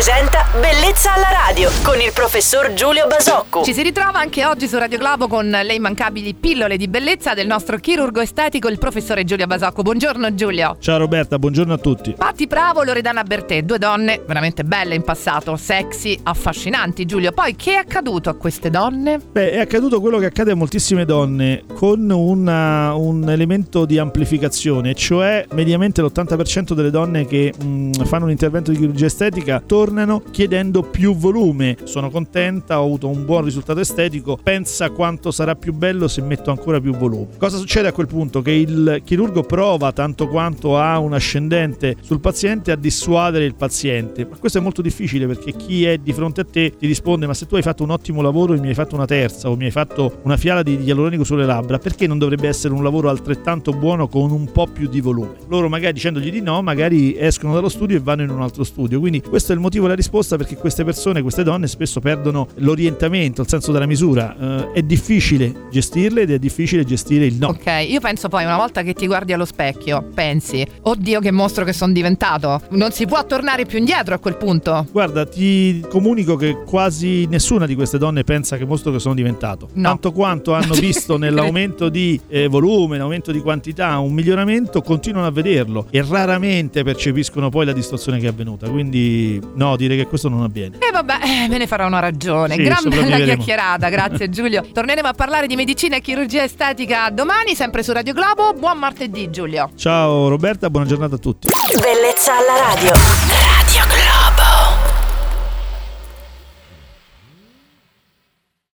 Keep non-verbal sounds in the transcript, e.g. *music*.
presenta Bellezza alla radio con il professor Giulio Basocco. Ci si ritrova anche oggi su Radio Globo con le immancabili pillole di bellezza del nostro chirurgo estetico, il professore Giulio Basocco. Buongiorno Giulio. Ciao Roberta, buongiorno a tutti. Patti Bravo, Loredana Bertè, due donne veramente belle in passato, sexy, affascinanti Giulio. Poi che è accaduto a queste donne? Beh, è accaduto quello che accade a moltissime donne con una- un elemento di amplificazione, cioè mediamente l'80% delle donne che mh, fanno un intervento di chirurgia estetica tornano chiedendo più volume. Sono contenta, ho avuto un buon risultato estetico, pensa quanto sarà più bello se metto ancora più volume. Cosa succede a quel punto? Che il chirurgo prova tanto quanto ha un ascendente sul paziente a dissuadere il paziente. Ma questo è molto difficile perché chi è di fronte a te ti risponde ma se tu hai fatto un ottimo lavoro e mi hai fatto una terza o mi hai fatto una fiala di ialuronico sulle labbra, perché non dovrebbe essere un lavoro altrettanto buono con un po' più di volume? Loro magari dicendogli di no, magari escono dallo studio e vanno in un altro studio. Quindi questo è il motivo della risposta perché queste persone, queste donne spesso perdono l'orientamento, il senso della misura. Eh, è difficile gestirle ed è difficile gestire il no. Ok, io penso poi una volta che ti guardi allo specchio, pensi, oddio che mostro che sono diventato. Non si può tornare più indietro a quel punto. Guarda, ti comunico che quasi nessuna di queste donne pensa che mostro che sono diventato. No. Tanto quanto hanno *laughs* visto nell'aumento di eh, volume, nell'aumento di quantità un miglioramento, continuano a vederlo e raramente percepiscono poi la distorsione che è avvenuta. Quindi no, dire che questo non avviene. E vabbè, eh, me ne farà una ragione. Sì, Gran bella chiacchierata, grazie *laughs* Giulio. Torneremo a parlare di medicina e chirurgia estetica domani, sempre su Radio Globo. Buon martedì Giulio. Ciao Roberta, buona giornata a tutti. Bellezza alla radio.